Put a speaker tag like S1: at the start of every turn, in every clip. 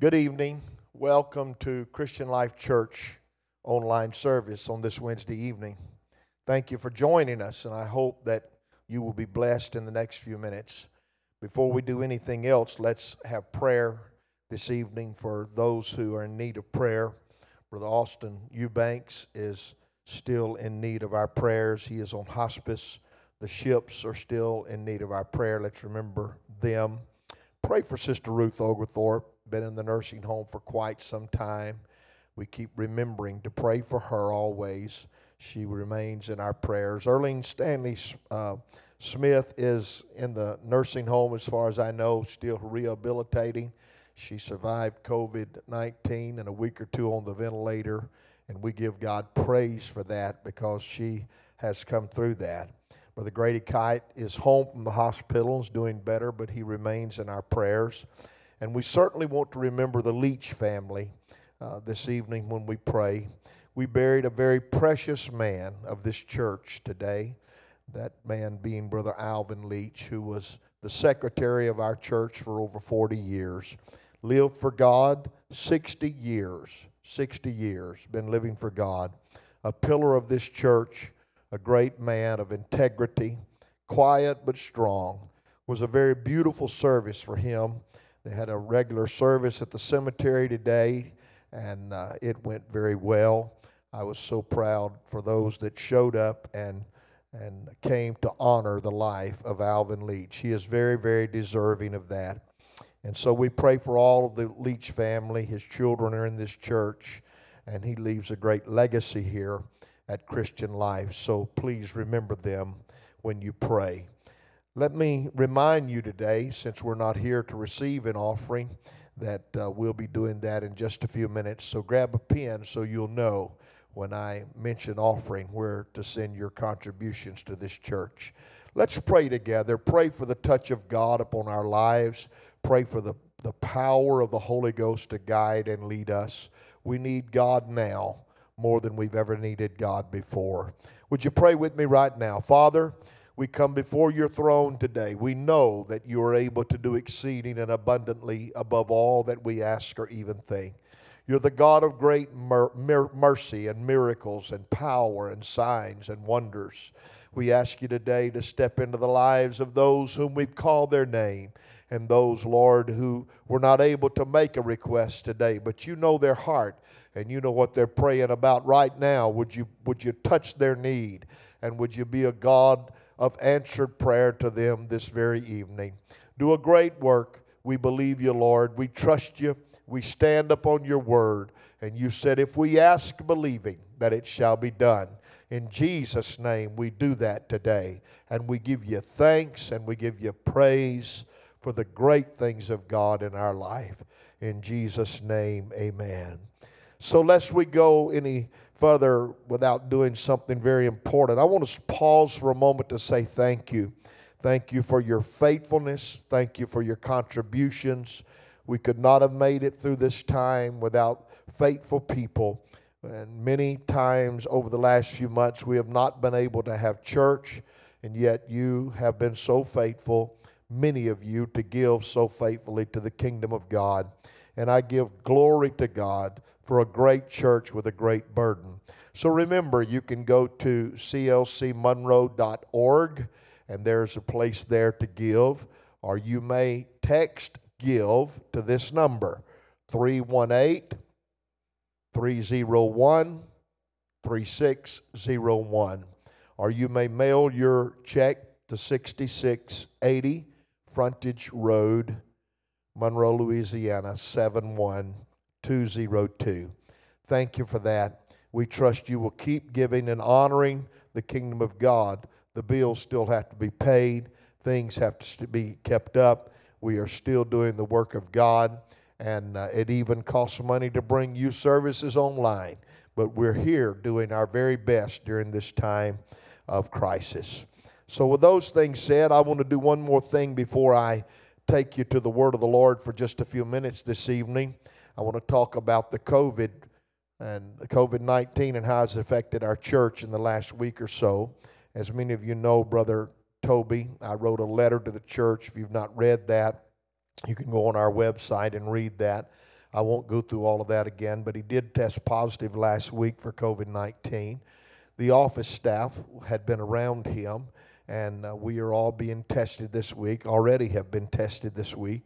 S1: Good evening. Welcome to Christian Life Church online service on this Wednesday evening. Thank you for joining us, and I hope that you will be blessed in the next few minutes. Before we do anything else, let's have prayer this evening for those who are in need of prayer. Brother Austin Eubanks is still in need of our prayers. He is on hospice. The ships are still in need of our prayer. Let's remember them. Pray for Sister Ruth Oglethorpe, been in the nursing home for quite some time. We keep remembering to pray for her always. She remains in our prayers. Erling Stanley uh, Smith is in the nursing home, as far as I know, still rehabilitating. She survived COVID 19 and a week or two on the ventilator, and we give God praise for that because she has come through that. Brother Grady Kite is home from the hospital, doing better, but he remains in our prayers. And we certainly want to remember the Leach family uh, this evening when we pray. We buried a very precious man of this church today, that man being Brother Alvin Leach, who was the secretary of our church for over 40 years. Lived for God 60 years, 60 years, been living for God. A pillar of this church a great man of integrity, quiet but strong. Was a very beautiful service for him. They had a regular service at the cemetery today, and uh, it went very well. I was so proud for those that showed up and and came to honor the life of Alvin Leach. He is very, very deserving of that. And so we pray for all of the Leach family. His children are in this church, and he leaves a great legacy here at Christian Life. So please remember them when you pray. Let me remind you today, since we're not here to receive an offering, that uh, we'll be doing that in just a few minutes. So grab a pen so you'll know when I mention offering where to send your contributions to this church. Let's pray together. Pray for the touch of God upon our lives. Pray for the, the power of the Holy Ghost to guide and lead us. We need God now more than we've ever needed God before. Would you pray with me right now? Father, we come before your throne today. We know that you are able to do exceeding and abundantly above all that we ask or even think. You're the God of great mer- mer- mercy and miracles and power and signs and wonders. We ask you today to step into the lives of those whom we've called their name and those, Lord, who were not able to make a request today, but you know their heart and you know what they're praying about right now. Would you, would you touch their need? And would you be a God of answered prayer to them this very evening? Do a great work. We believe you, Lord. We trust you. We stand upon your word. And you said, if we ask believing, that it shall be done. In Jesus' name, we do that today. And we give you thanks and we give you praise for the great things of God in our life. In Jesus' name, amen. So, lest we go any further without doing something very important, I want to pause for a moment to say thank you. Thank you for your faithfulness. Thank you for your contributions. We could not have made it through this time without faithful people. And many times over the last few months, we have not been able to have church, and yet you have been so faithful, many of you, to give so faithfully to the kingdom of God. And I give glory to God for a great church with a great burden. So remember, you can go to clcmonroe.org and there's a place there to give, or you may text give to this number 318 301 3601. Or you may mail your check to 6680 Frontage Road, Monroe, Louisiana 71 202. Thank you for that. We trust you will keep giving and honoring the kingdom of God. The bills still have to be paid, things have to be kept up. We are still doing the work of God, and uh, it even costs money to bring you services online. But we're here doing our very best during this time of crisis. So, with those things said, I want to do one more thing before I take you to the word of the Lord for just a few minutes this evening. I want to talk about the COVID and COVID 19 and how it's affected our church in the last week or so. As many of you know, Brother Toby, I wrote a letter to the church. If you've not read that, you can go on our website and read that. I won't go through all of that again, but he did test positive last week for COVID 19. The office staff had been around him, and uh, we are all being tested this week, already have been tested this week.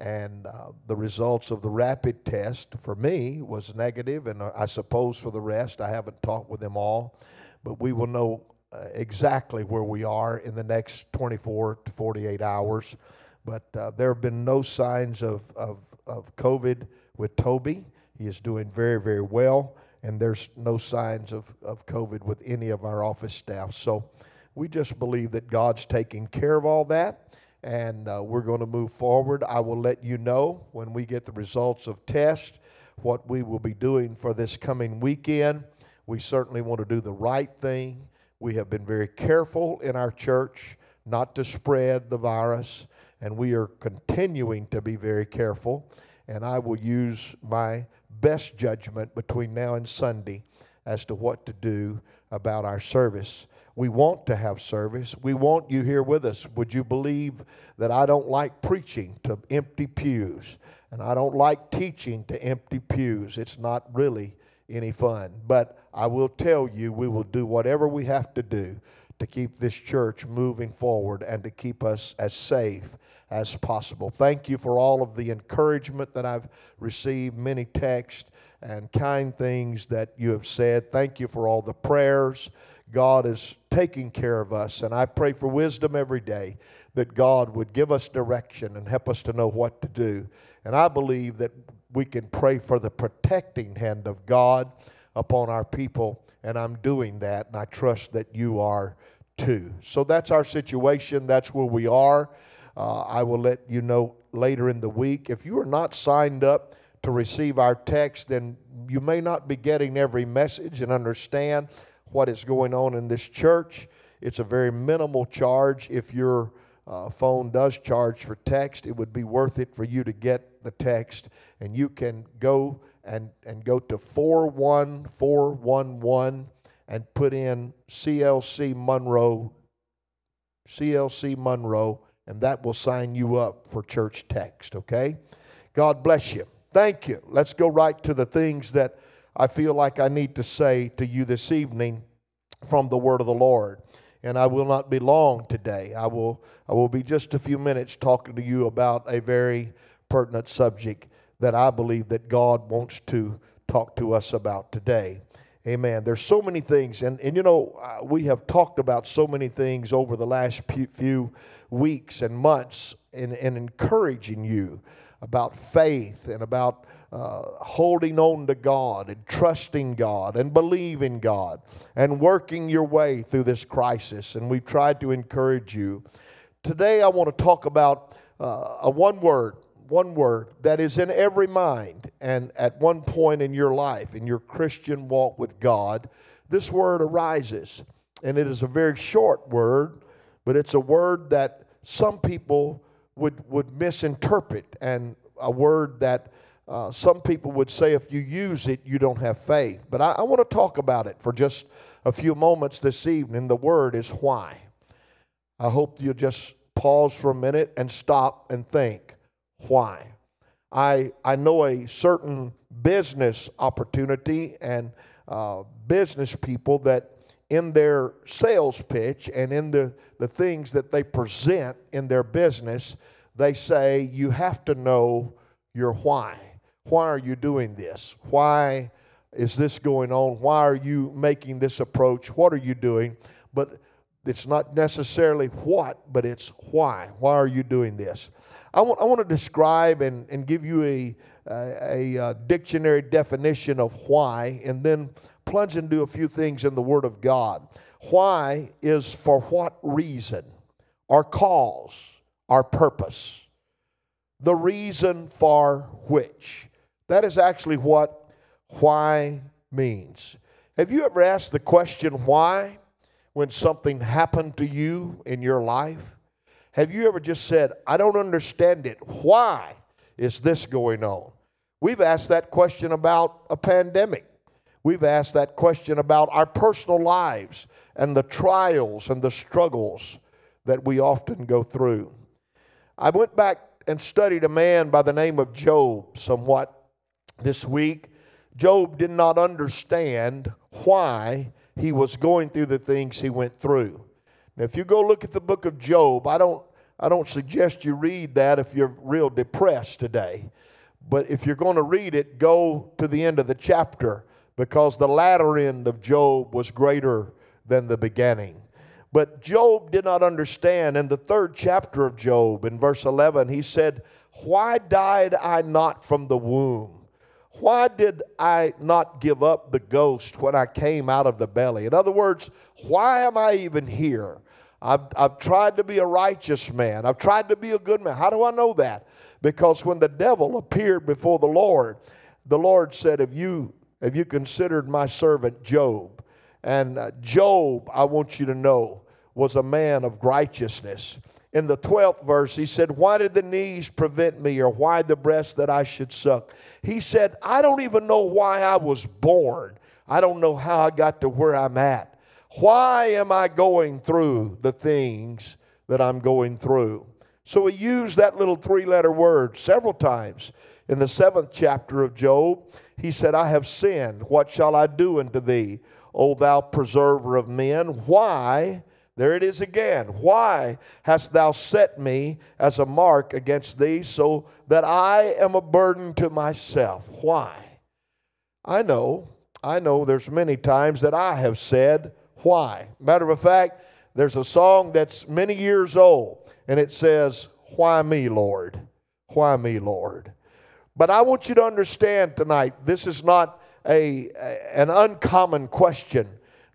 S1: And uh, the results of the rapid test for me was negative, and uh, I suppose for the rest, I haven't talked with them all, but we will know uh, exactly where we are in the next 24 to 48 hours. But uh, there have been no signs of, of, of COVID with Toby. He is doing very, very well, and there's no signs of, of COVID with any of our office staff. So we just believe that God's taking care of all that, and uh, we're going to move forward. I will let you know when we get the results of test what we will be doing for this coming weekend. We certainly want to do the right thing we have been very careful in our church not to spread the virus, and we are continuing to be very careful. And I will use my best judgment between now and Sunday as to what to do about our service. We want to have service. We want you here with us. Would you believe that I don't like preaching to empty pews? And I don't like teaching to empty pews. It's not really any fun. But I will tell you, we will do whatever we have to do to keep this church moving forward and to keep us as safe as possible. Thank you for all of the encouragement that I've received, many texts and kind things that you have said. Thank you for all the prayers. God is taking care of us, and I pray for wisdom every day that God would give us direction and help us to know what to do. And I believe that we can pray for the protecting hand of God upon our people, and I'm doing that, and I trust that you are too. So that's our situation. That's where we are. Uh, I will let you know later in the week. If you are not signed up to receive our text, then you may not be getting every message and understand what is going on in this church. It's a very minimal charge if your uh, phone does charge for text. It would be worth it for you to get the text, and you can go and, and go to 41411 and put in CLC Monroe, CLC Monroe, and that will sign you up for church text, okay? God bless you. Thank you. Let's go right to the things that I feel like I need to say to you this evening from the word of the Lord. And I will not be long today. I will, I will be just a few minutes talking to you about a very pertinent subject that I believe that God wants to talk to us about today. Amen. There's so many things, and, and you know, uh, we have talked about so many things over the last few weeks and months in, in encouraging you about faith and about uh, holding on to God and trusting God and believing God and working your way through this crisis. And we've tried to encourage you. Today, I want to talk about uh, a one word one word that is in every mind and at one point in your life, in your Christian walk with God, this word arises. And it is a very short word, but it's a word that some people would, would misinterpret and a word that uh, some people would say if you use it, you don't have faith. But I, I want to talk about it for just a few moments this evening. The word is why. I hope you'll just pause for a minute and stop and think why. I, I know a certain business opportunity and uh, business people that in their sales pitch and in the, the things that they present in their business, they say you have to know your why. Why are you doing this? Why is this going on? Why are you making this approach? What are you doing? But it's not necessarily what, but it's why. Why are you doing this? I want, I want to describe and, and give you a, a, a, uh, dictionary definition of why and then plunge into a few things in the Word of God. Why is for what reason, our cause, our purpose, the reason for which. That is actually what why means. Have you ever asked the question why when something happened to you in your life? Have you ever just said, I don't understand it? Why is this going on? We've asked that question about a pandemic. We've asked that question about our personal lives and the trials and the struggles that we often go through. I went back and studied a man by the name of Job somewhat this week, Job did not understand why he was going through the things he went through. Now, if you go look at the book of Job, I don't, I don't suggest you read that if you're real depressed today. But if you're going to read it, go to the end of the chapter because the latter end of Job was greater than the beginning. But Job did not understand. In the third chapter of Job, in verse 11, he said, Why died I not from the womb? Why did I not give up the ghost when I came out of the belly? In other words, why am I even here? I've, I've tried to be a righteous man. I've tried to be a good man. How do I know that? Because when the devil appeared before the Lord, the Lord said, Have you, have you considered my servant Job? And uh, Job, I want you to know, was a man of righteousness in the 12th verse, he said, Why did the knees prevent me, or why the breast that I should suck? He said, I don't even know why I was born. I don't know how I got to where I'm at. Why am I going through the things that I'm going through? So he used that little three letter word several times. In the seventh chapter of Job, he said, I have sinned. What shall I do unto thee, O thou preserver of men? Why? There it is again. Why hast thou set me as a mark against thee so that I am a burden to myself? Why? I know, I know there's many times that I have said, why? Matter of fact, there's a song that's many years old and it says, Why me, Lord? Why me, Lord? But I want you to understand tonight, this is not a, an uncommon question.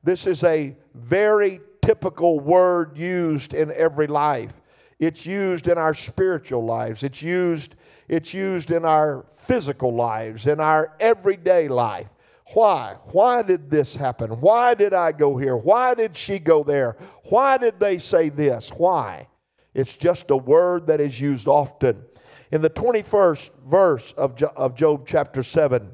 S1: This is a very typical word used in every life. It's used in our spiritual lives. It's used, it's used in our physical lives, in our everyday life. Why? Why did this happen? Why did I go here? Why did she go there? Why did they say this? Why? It's just a word that is used often. In the 21st verse of, of Job chapter 7,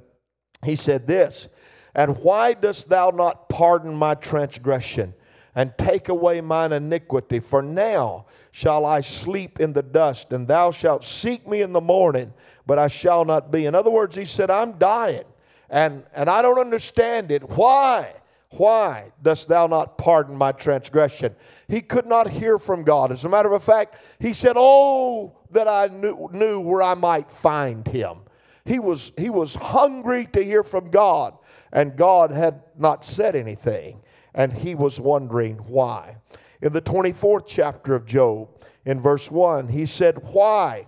S1: he said this And why dost thou not pardon my transgression? And take away mine iniquity. For now shall I sleep in the dust, and thou shalt seek me in the morning, but I shall not be. In other words, he said, I'm dying, and, and I don't understand it. Why? Why dost thou not pardon my transgression? He could not hear from God. As a matter of fact, he said, Oh, that I knew, knew where I might find him. He was, he was hungry to hear from God, and God had not said anything and he was wondering why. In the 24th chapter of Job, in verse 1, he said, Why?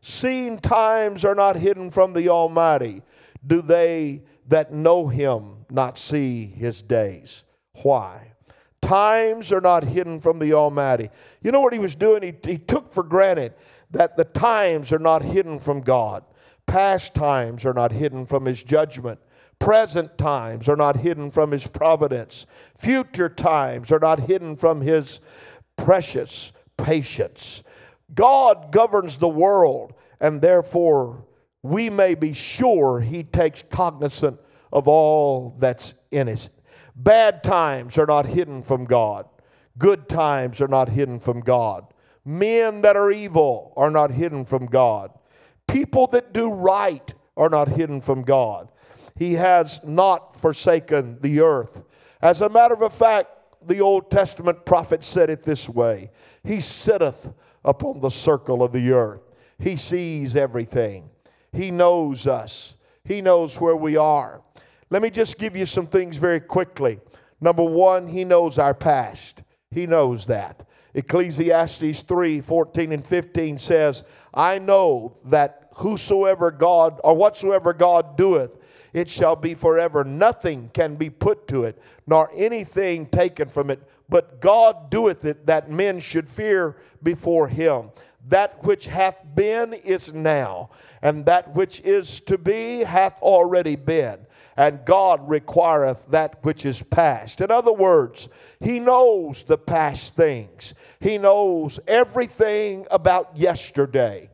S1: Seeing times are not hidden from the Almighty, do they that know him not see his days? Why? Times are not hidden from the Almighty. You know what he was doing? He, he took for granted that the times are not hidden from God. Past times are not hidden from his judgment. Present times are not hidden from his providence. Future times are not hidden from his precious patience. God governs the world, and therefore we may be sure he takes cognizant of all that's in it. Bad times are not hidden from God. Good times are not hidden from God. Men that are evil are not hidden from God. People that do right are not hidden from God. He has not forsaken the earth. As a matter of fact, the Old Testament prophet said it this way He sitteth upon the circle of the earth. He sees everything. He knows us. He knows where we are. Let me just give you some things very quickly. Number one, He knows our past. He knows that. Ecclesiastes 3 14 and 15 says, I know that whosoever God or whatsoever God doeth, it shall be forever. Nothing can be put to it, nor anything taken from it. But God doeth it that men should fear before him. That which hath been is now, and that which is to be hath already been. And God requireth that which is past. In other words, He knows the past things, He knows everything about yesterday.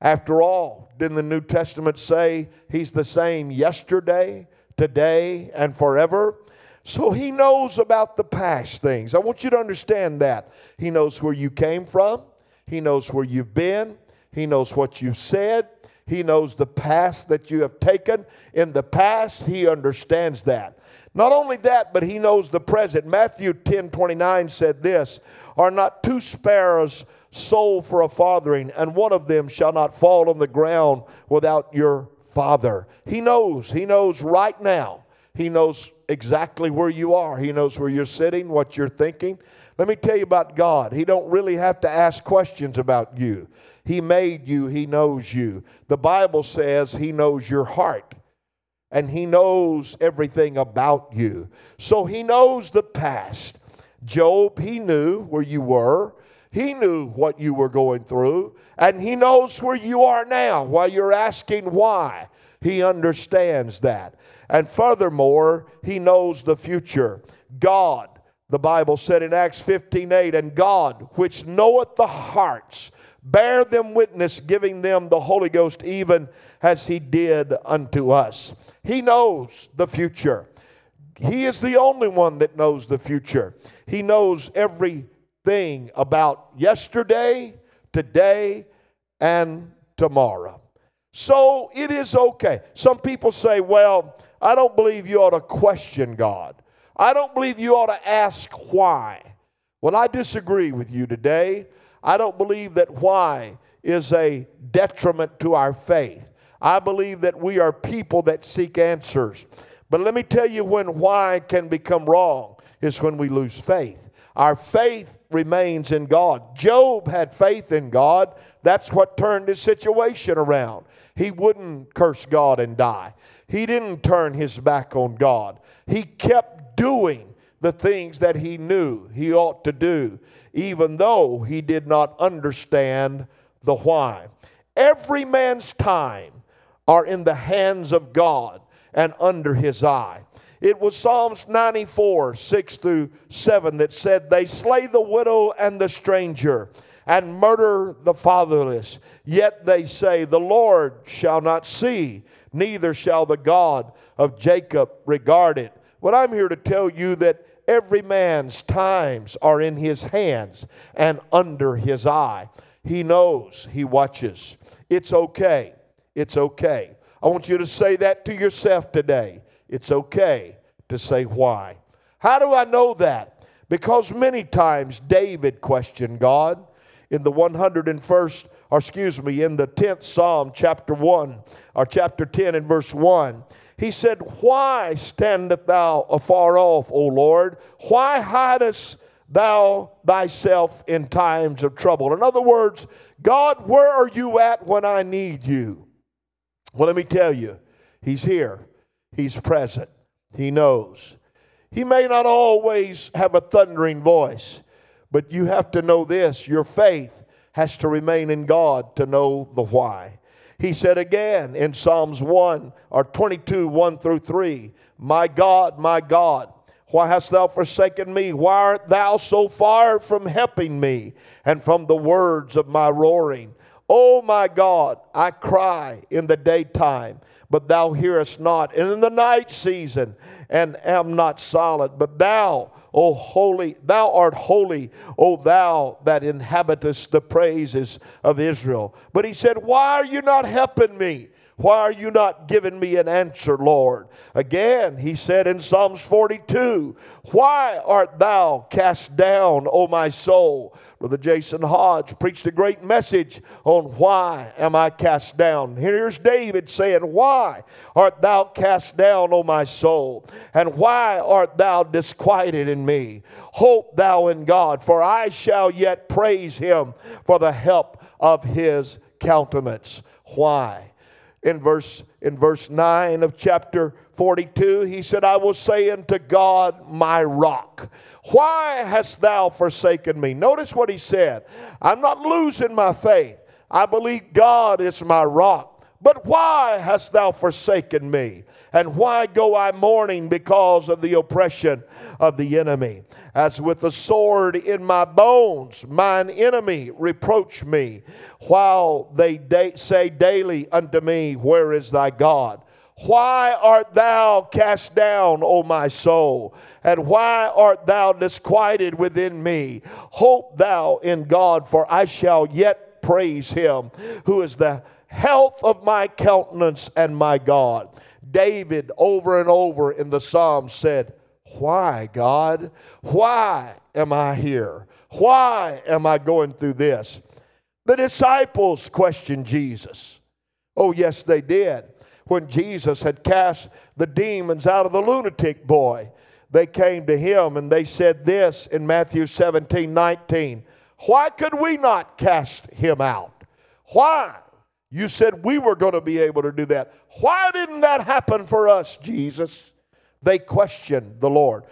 S1: After all, didn't the New Testament say he's the same yesterday, today, and forever? So he knows about the past things. I want you to understand that. He knows where you came from, he knows where you've been, he knows what you've said, He knows the past that you have taken. In the past, He understands that. Not only that, but He knows the present. Matthew 10 29 said this Are not two sparrows sold for a farthing, and one of them shall not fall on the ground without your Father? He knows. He knows right now. He knows exactly where you are. He knows where you're sitting, what you're thinking. Let me tell you about God. He don't really have to ask questions about you. He made you, he knows you. The Bible says he knows your heart and he knows everything about you. So he knows the past. Job, he knew where you were. He knew what you were going through, and He knows where you are now. While you're asking why, He understands that. And furthermore, He knows the future. God, the Bible said in Acts 15 8, and God, which knoweth the hearts, bear them witness, giving them the Holy Ghost, even as He did unto us. He knows the future. He is the only one that knows the future. He knows everything about yesterday, today, and tomorrow. So it is okay. Some people say, well, I don't believe you ought to question God. I don't believe you ought to ask why. Well, I disagree with you today. I don't believe that why is a detriment to our faith. I believe that we are people that seek answers. But let me tell you when why can become wrong is when we lose faith. Our faith remains in God. Job had faith in God. That's what turned his situation around. He wouldn't curse God and die. He didn't turn his back on God. He kept doing the things that he knew he ought to do, even though he did not understand the why. Every man's time are in the hands of God and under his eye. It was Psalms 94, 6 through 7 that said, They slay the widow and the stranger and murder the fatherless. Yet they say, The Lord shall not see, neither shall the God of Jacob regard it. But I'm here to tell you that every man's times are in his hands and under his eye. He knows, he watches. It's okay. It's okay. I want you to say that to yourself today. It's okay to say why. How do I know that? Because many times David questioned God in the 101st, or excuse me, in the 10th Psalm, chapter 1, or chapter 10 and verse 1. He said, Why standest thou afar off, O Lord? Why hidest thou thyself in times of trouble? In other words, God, where are you at when I need you? Well, let me tell you, He's here, He's present, He knows. He may not always have a thundering voice, but you have to know this your faith has to remain in God to know the why. He said again in Psalms 1 or 22, 1 through 3, My God, my God, why hast thou forsaken me? Why art thou so far from helping me and from the words of my roaring? Oh my God, I cry in the daytime, but thou hearest not, and in the night season, and am not silent. But thou, O holy, thou art holy, O thou that inhabitest the praises of Israel. But he said, Why are you not helping me? Why are you not giving me an answer, Lord? Again, he said in Psalms 42, Why art thou cast down, O my soul? Brother Jason Hodge preached a great message on why am I cast down. Here's David saying, Why art thou cast down, O my soul? And why art thou disquieted in me? Hope thou in God, for I shall yet praise him for the help of his countenance. Why? In verse in verse 9 of chapter 42 he said i will say unto god my rock why hast thou forsaken me notice what he said i'm not losing my faith i believe god is my rock but why hast thou forsaken me? And why go I mourning because of the oppression of the enemy? As with a sword in my bones, mine enemy reproach me, while they da- say daily unto me, Where is thy God? Why art thou cast down, O my soul? And why art thou disquieted within me? Hope thou in God, for I shall yet praise him, who is the health of my countenance and my God. David, over and over in the Psalms, said, Why, God? Why am I here? Why am I going through this? The disciples questioned Jesus. Oh, yes, they did. When Jesus had cast the demons out of the lunatic boy, they came to him and they said this in Matthew 17 19. Why could we not cast him out? Why? You said we were going to be able to do that. Why didn't that happen for us, Jesus? They questioned the Lord.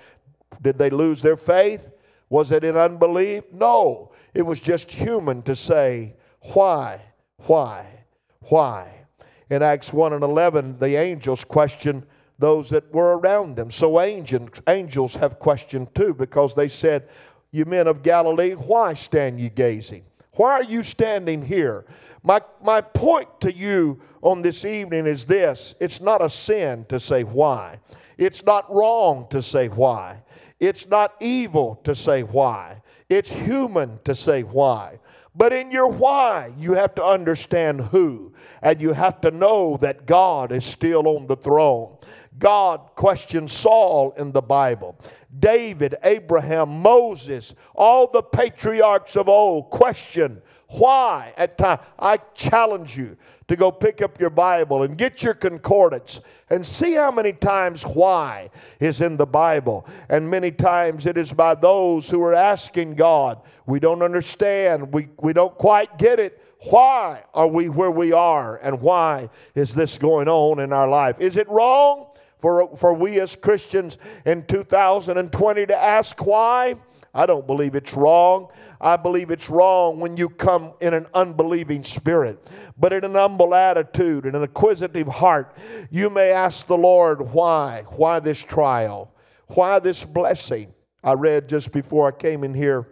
S1: Did they lose their faith? Was it in unbelief? No. It was just human to say, why, why, why? In Acts 1 and 11, the angels questioned those that were around them. So angels, angels have questioned too because they said, You men of Galilee, why stand ye gazing? Why are you standing here? My, my point to you on this evening is this it's not a sin to say why, it's not wrong to say why, it's not evil to say why, it's human to say why. But in your why, you have to understand who, and you have to know that God is still on the throne. God questioned Saul in the Bible. David, Abraham, Moses, all the patriarchs of old questioned why at time. I challenge you to go pick up your Bible and get your concordance and see how many times why is in the Bible. And many times it is by those who are asking God, we don't understand, we, we don't quite get it. Why are we where we are? And why is this going on in our life? Is it wrong for, for we as Christians in 2020 to ask why? I don't believe it's wrong. I believe it's wrong when you come in an unbelieving spirit. But in an humble attitude and an inquisitive heart, you may ask the Lord, why? Why this trial? Why this blessing? I read just before I came in here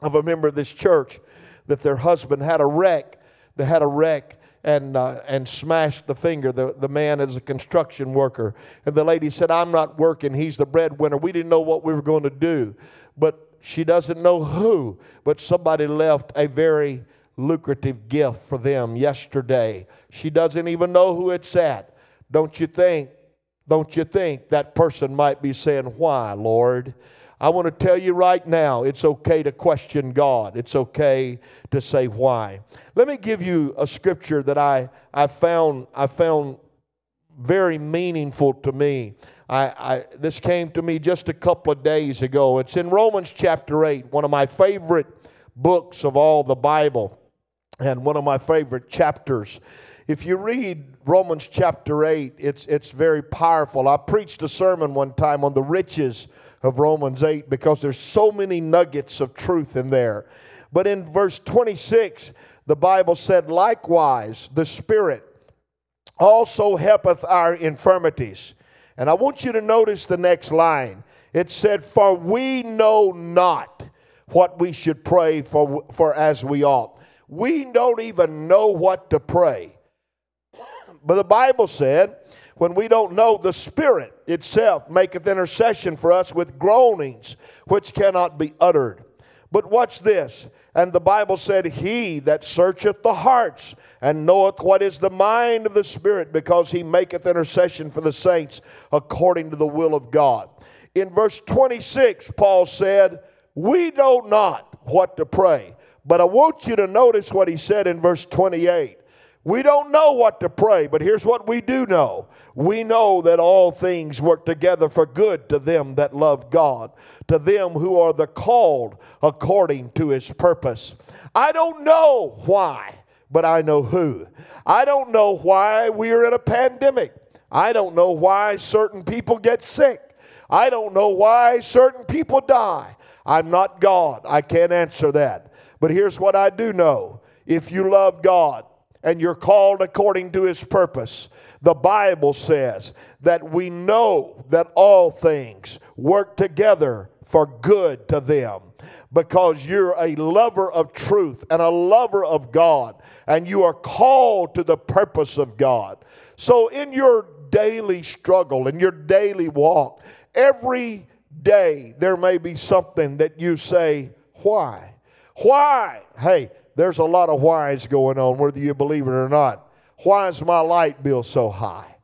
S1: of a member of this church that their husband had a wreck. They had a wreck and, uh, and smashed the finger. The, the man is a construction worker. And the lady said, I'm not working. He's the breadwinner. We didn't know what we were going to do. But she doesn't know who, but somebody left a very lucrative gift for them yesterday. She doesn't even know who it's at. Don't you think? Don't you think that person might be saying, Why, Lord? I want to tell you right now, it's okay to question God. It's okay to say why. Let me give you a scripture that I, I found I found very meaningful to me. I, I, this came to me just a couple of days ago. It's in Romans chapter 8, one of my favorite books of all the Bible, and one of my favorite chapters. If you read Romans chapter 8, it's, it's very powerful. I preached a sermon one time on the riches of Romans 8 because there's so many nuggets of truth in there. But in verse 26, the Bible said, Likewise, the Spirit also helpeth our infirmities and I want you to notice the next line. It said, For we know not what we should pray for, for as we ought. We don't even know what to pray. But the Bible said, when we don't know, the Spirit itself maketh intercession for us with groanings which cannot be uttered. But watch this. And the Bible said, He that searcheth the hearts and knoweth what is the mind of the Spirit, because he maketh intercession for the saints according to the will of God. In verse 26, Paul said, We know not what to pray. But I want you to notice what he said in verse 28. We don't know what to pray, but here's what we do know. We know that all things work together for good to them that love God, to them who are the called according to his purpose. I don't know why, but I know who. I don't know why we're in a pandemic. I don't know why certain people get sick. I don't know why certain people die. I'm not God. I can't answer that. But here's what I do know if you love God, and you're called according to his purpose. The Bible says that we know that all things work together for good to them because you're a lover of truth and a lover of God and you are called to the purpose of God. So, in your daily struggle, in your daily walk, every day there may be something that you say, Why? Why? Hey, there's a lot of whys going on, whether you believe it or not. Why is my light bill so high?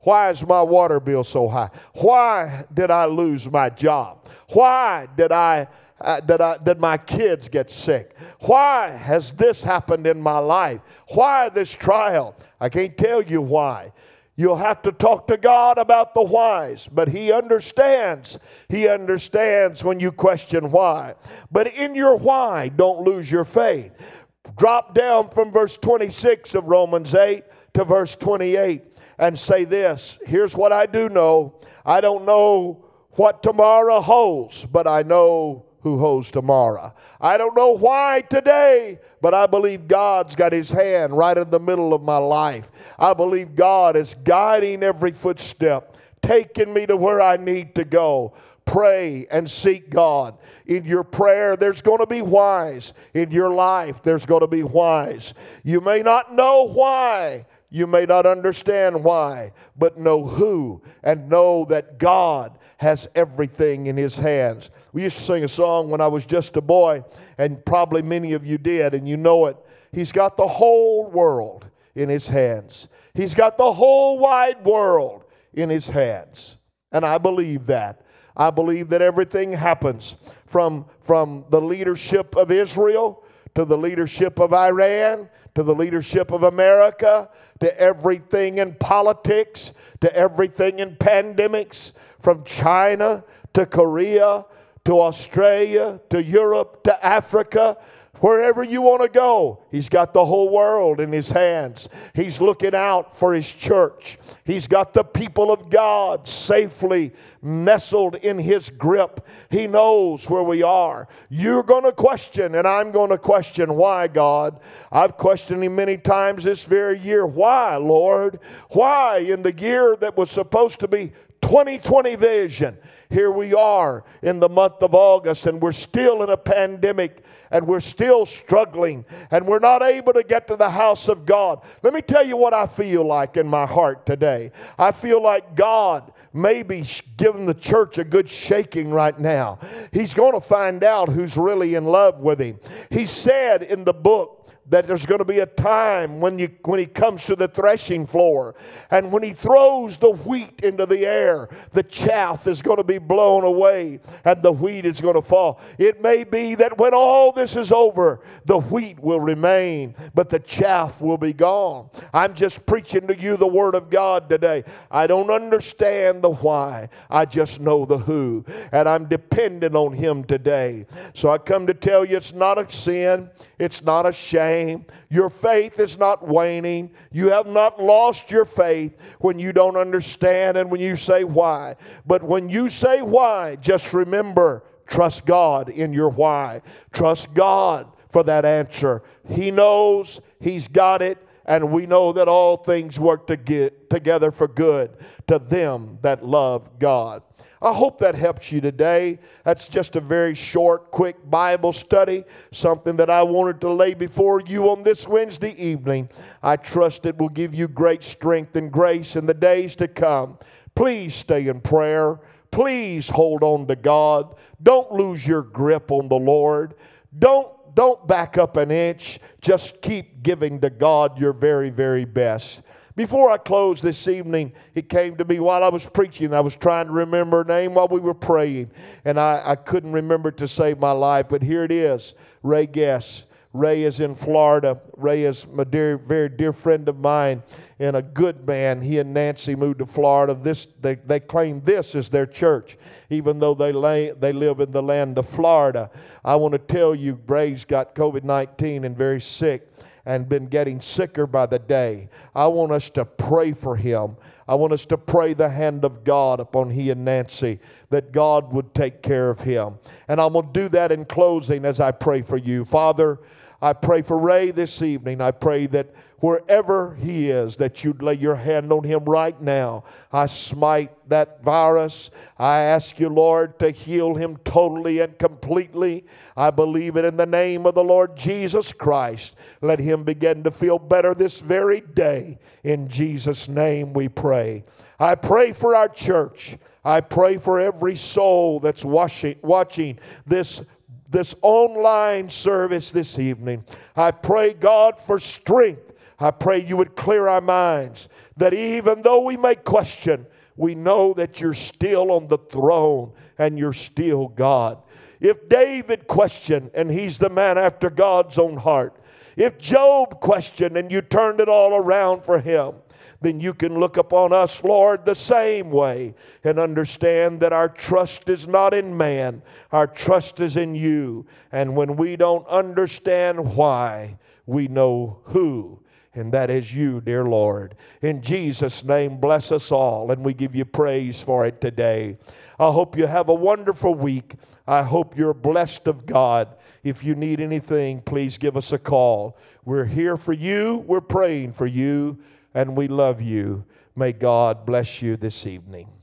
S1: Why is my water bill so high? Why did I lose my job? Why did I uh, that, I, that my kids get sick? Why has this happened in my life? Why this trial? I can't tell you why. You'll have to talk to God about the whys, but He understands. He understands when you question why. But in your why, don't lose your faith. Drop down from verse 26 of Romans 8 to verse 28 and say this Here's what I do know I don't know what tomorrow holds, but I know who holds tomorrow. I don't know why today, but I believe God's got his hand right in the middle of my life. I believe God is guiding every footstep, taking me to where I need to go. Pray and seek God. In your prayer, there's going to be whys. In your life, there's going to be whys. You may not know why, you may not understand why, but know who and know that God has everything in His hands. We used to sing a song when I was just a boy, and probably many of you did, and you know it. He's got the whole world in His hands, He's got the whole wide world in His hands. And I believe that. I believe that everything happens from, from the leadership of Israel to the leadership of Iran to the leadership of America to everything in politics to everything in pandemics from China to Korea to Australia to Europe to Africa Wherever you want to go, He's got the whole world in His hands. He's looking out for His church. He's got the people of God safely nestled in His grip. He knows where we are. You're going to question, and I'm going to question why, God. I've questioned Him many times this very year. Why, Lord? Why in the year that was supposed to be 2020 vision? here we are in the month of August and we're still in a pandemic and we're still struggling and we're not able to get to the house of God. Let me tell you what I feel like in my heart today. I feel like God may be giving the church a good shaking right now. He's going to find out who's really in love with him. He said in the book, that there's going to be a time when, you, when he comes to the threshing floor and when he throws the wheat into the air, the chaff is going to be blown away and the wheat is going to fall. It may be that when all this is over, the wheat will remain, but the chaff will be gone. I'm just preaching to you the word of God today. I don't understand the why, I just know the who, and I'm dependent on him today. So I come to tell you it's not a sin, it's not a shame shame. Your faith is not waning. You have not lost your faith when you don't understand and when you say why. But when you say why, just remember trust God in your why. Trust God for that answer. He knows, He's got it, and we know that all things work to get together for good to them that love God. I hope that helps you today. That's just a very short, quick Bible study, something that I wanted to lay before you on this Wednesday evening. I trust it will give you great strength and grace in the days to come. Please stay in prayer. Please hold on to God. Don't lose your grip on the Lord. Don't don't back up an inch. Just keep giving to God your very, very best. Before I close this evening, it came to me while I was preaching. I was trying to remember her name while we were praying, and I, I couldn't remember it to save my life. But here it is Ray Guess. Ray is in Florida. Ray is a dear, very dear friend of mine and a good man. He and Nancy moved to Florida. This they, they claim this is their church, even though they lay, they live in the land of Florida. I want to tell you, Ray's got COVID 19 and very sick and been getting sicker by the day. I want us to pray for him. I want us to pray the hand of God upon he and Nancy that God would take care of him. And I'm going to do that in closing as I pray for you. Father, I pray for Ray this evening. I pray that wherever he is, that you'd lay your hand on him right now. I smite that virus. I ask you, Lord, to heal him totally and completely. I believe it in the name of the Lord Jesus Christ. Let him begin to feel better this very day. In Jesus' name we pray. I pray for our church. I pray for every soul that's watching, watching this this online service this evening. I pray, God, for strength I pray you would clear our minds that even though we may question, we know that you're still on the throne and you're still God. If David questioned, and he's the man after God's own heart, if Job questioned and you turned it all around for him, then you can look upon us, Lord, the same way and understand that our trust is not in man, our trust is in you. And when we don't understand why, we know who and that is you, dear Lord. In Jesus' name, bless us all, and we give you praise for it today. I hope you have a wonderful week. I hope you're blessed of God. If you need anything, please give us a call. We're here for you, we're praying for you, and we love you. May God bless you this evening.